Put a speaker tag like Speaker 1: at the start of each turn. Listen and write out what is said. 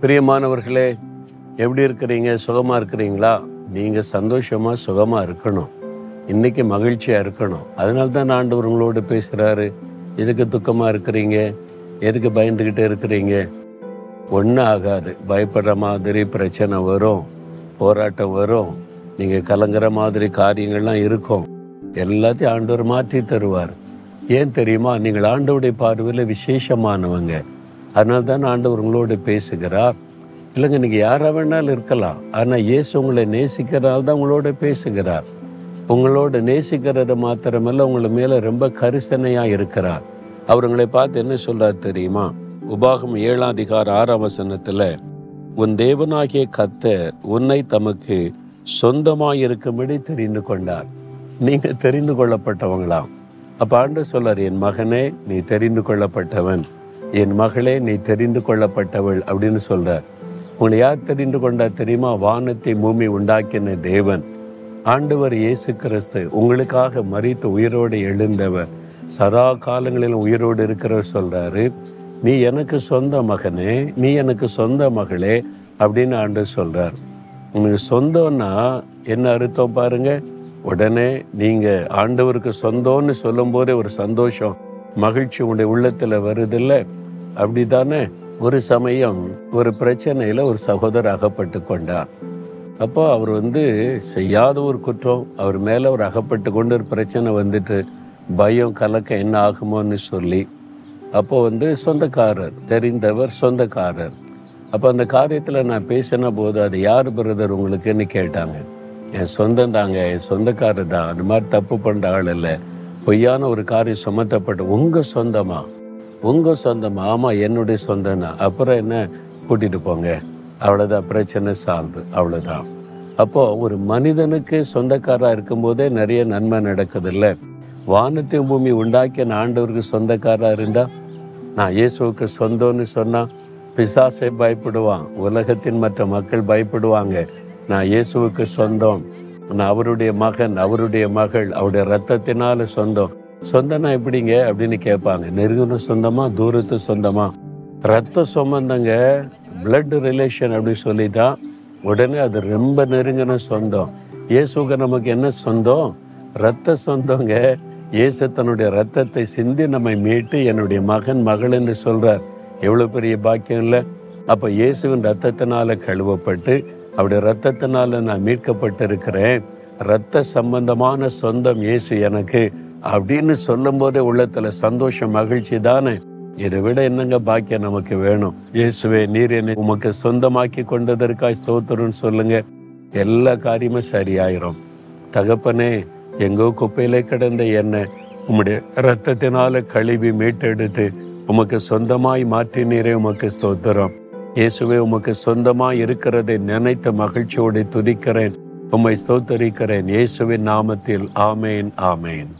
Speaker 1: பிரியமானவர்களே எப்படி இருக்கிறீங்க? சுகமாக இருக்கிறீங்களா? நீங்கள் சந்தோஷமாக சுகமாக இருக்கணும். இன்னைக்கு மகிழ்ச்சியாக இருக்கணும். அதனால தான் ஆண்டவர் உங்களோடு பேசுகிறாரு எதுக்கு துக்கமாக இருக்கிறீங்க? எதுக்கு பயந்துக்கிட்டு இருக்கிறீங்க? ஒன்றும் ஆகாது. பயப்படுற மாதிரி பிரச்சனை வரும். போராட்டம் வரும். நீங்கள் கலங்குற மாதிரி காரியங்கள்லாம் இருக்கும். எல்லாத்தையும் ஆண்டவர் மாற்றி தருவார். ஏன் தெரியுமா? நீங்கள் ஆண்டவுடைய பார்வையில் விசேஷமானவங்க. அதனால தான் ஆண்டவர் உங்களோடு பேசுகிறார். இல்லைங்க நீங்கள் யாராக வேணாலும் இருக்கலாம். ஆனால் இயேசு உங்களை நேசிக்கிறனால தான் உங்களோட பேசுகிறார். உங்களோட நேசிக்கிறது மாத்திரமல்ல உங்களை மேலே ரொம்ப கரிசனையாக இருக்கிறார். அவர் உங்களை பார்த்து என்ன சொல்கிறார் தெரியுமா? உபாகம் ஏழாம் அதிகார ஆறாம் வசனத்தில் உன் தேவனாகிய கத்தர் உன்னை தமக்கு சொந்தமாக இருக்கும்படி தெரிந்து கொண்டார். நீங்கள் தெரிந்து கொள்ளப்பட்டவங்களாம். அப்போ ஆண்டு சொல்லார் என் மகனே நீ தெரிந்து கொள்ளப்பட்டவன். என் மகளே நீ தெரிந்து கொள்ளப்பட்டவள் அப்படின்னு சொல்கிறார் உங்களை யார் தெரிந்து கொண்டார் தெரியுமா? வானத்தை பூமி உண்டாக்கின தேவன். ஆண்டவர் இயேசு கிறிஸ்து உங்களுக்காக மறித்து உயிரோடு எழுந்தவர். சதா காலங்களில் உயிரோடு இருக்கிறவர் சொல்கிறாரு நீ எனக்கு சொந்த மகனே நீ எனக்கு சொந்த மகளே அப்படின்னு ஆண்டு சொல்கிறார் உனக்கு சொந்தம்னா என்ன அர்த்தம் பாருங்க? உடனே நீங்கள் ஆண்டவருக்கு சொந்தம்னு சொல்லும்போதே ஒரு சந்தோஷம். மகிழ்ச்சி உடைய உள்ளத்தில் வருதில்ல? அப்படிதானே ஒரு சமயம் ஒரு பிரச்சனையில் ஒரு சகோதரர் அகப்பட்டு கொண்டார். அப்போ அவர் வந்து செய்யாத ஒரு குற்றம் அவர் மேலே ஒரு அகப்பட்டு கொண்டு ஒரு பிரச்சனை வந்துட்டு பயம் கலக்க என்ன ஆகுமோன்னு சொல்லி அப்போ வந்து சொந்தக்காரர் தெரிந்தவர் சொந்தக்காரர். அப்போ அந்த காரியத்தில் நான் பேசின போது அது யார் பிரதர் உங்களுக்குன்னு கேட்டாங்க. என் சொந்தம் தாங்க என் சொந்தக்காரர் தான். அந்த மாதிரி தப்பு பண்ணுற ஆள் இல்லை. பொய்யான ஒரு காரியம் சுமத்தப்பட்ட உங்கள் சொந்தமா? உங்கள் சொந்தமா? ஆமாம் என்னுடைய சொந்தம்னா. அப்புறம் என்ன? கூட்டிகிட்டு போங்க. அவ்வளோதான் பிரச்சனை சால்வு. அவ்வளோதான் அப்போது ஒரு மனிதனுக்கு சொந்தக்காராக இருக்கும்போதே நிறைய நன்மை நடக்குதில்ல. வானத்தையும் பூமி உண்டாக்கிய நான் ஆண்டவருக்கு சொந்தக்காராக இருந்தால் நான் இயேசுவுக்கு சொந்தம்னு சொன்னால் பிசாசை பயப்படுவான். உலகத்தின் மற்ற மக்கள் பயப்படுவாங்க. நான் இயேசுவுக்கு சொந்தம். நான் அவருடைய மகன் அவருடைய மகள் அவருடைய ரத்தத்தினால சொந்தம். சொந்தம்னா எப்படிங்க? அப்படின்னு கேட்பாங்க. நெருங்கின சொந்தமா தூரத்து சொந்தமா? ரத்த சொந்தங்க பிளட் ரிலேஷன் அப்படின்னு சொல்லி தான் உடனே அது ரொம்ப நெருங்கின சொந்தம். இயேசுக்கு நமக்கு என்ன சொந்தம்? ரத்த சொந்தங்க. இயேசு தன்னுடைய ரத்தத்தை சிந்தி நம்மை மீட்டு என்னுடைய மகன் மகள் என்று சொல்றார். எவ்வளோ பெரிய பாக்கியம் இல்லை? அப்போ இயேசுவின் ரத்தத்தினால கழுவப்பட்டு அவருடைய ரத்தத்தினால நான் மீட்கப்பட்டிருக்கிறேன். ரத்த சம்பந்தமான சொந்தம் இயேசு எனக்கு அப்படின்னு சொல்லும் போதே உள்ளத்துல சந்தோஷம் மகிழ்ச்சி தானே? இதை விட என்னங்க பாக்கியம் நமக்கு வேணும்? இயேசுவே நீர் என்னை உமக்கு சொந்தமாக்கி கொண்டதற்காய் ஸ்தோத்திரம்னு சொல்லுங்க. எல்லா காரியமும் சரியாயிரும். தகப்பனே எங்கோ குப்பையிலே கிடந்த என்ன உம்முடைய ரத்தத்தினால கழுவி மீட்டெடுத்து உமக்கு சொந்தமாய் மாற்றினீரே உமக்கு ஸ்தோத்திரம். இயேசுவே உமக்கு சொந்தமாக இருக்கிறதை நினைத்த மகிழ்ச்சியோடு துதிக்கிறேன். உம்மை ஸ்தோத்தரிக்கிறேன். இயேசுவின் நாமத்தில். ஆமேன் ஆமேன்.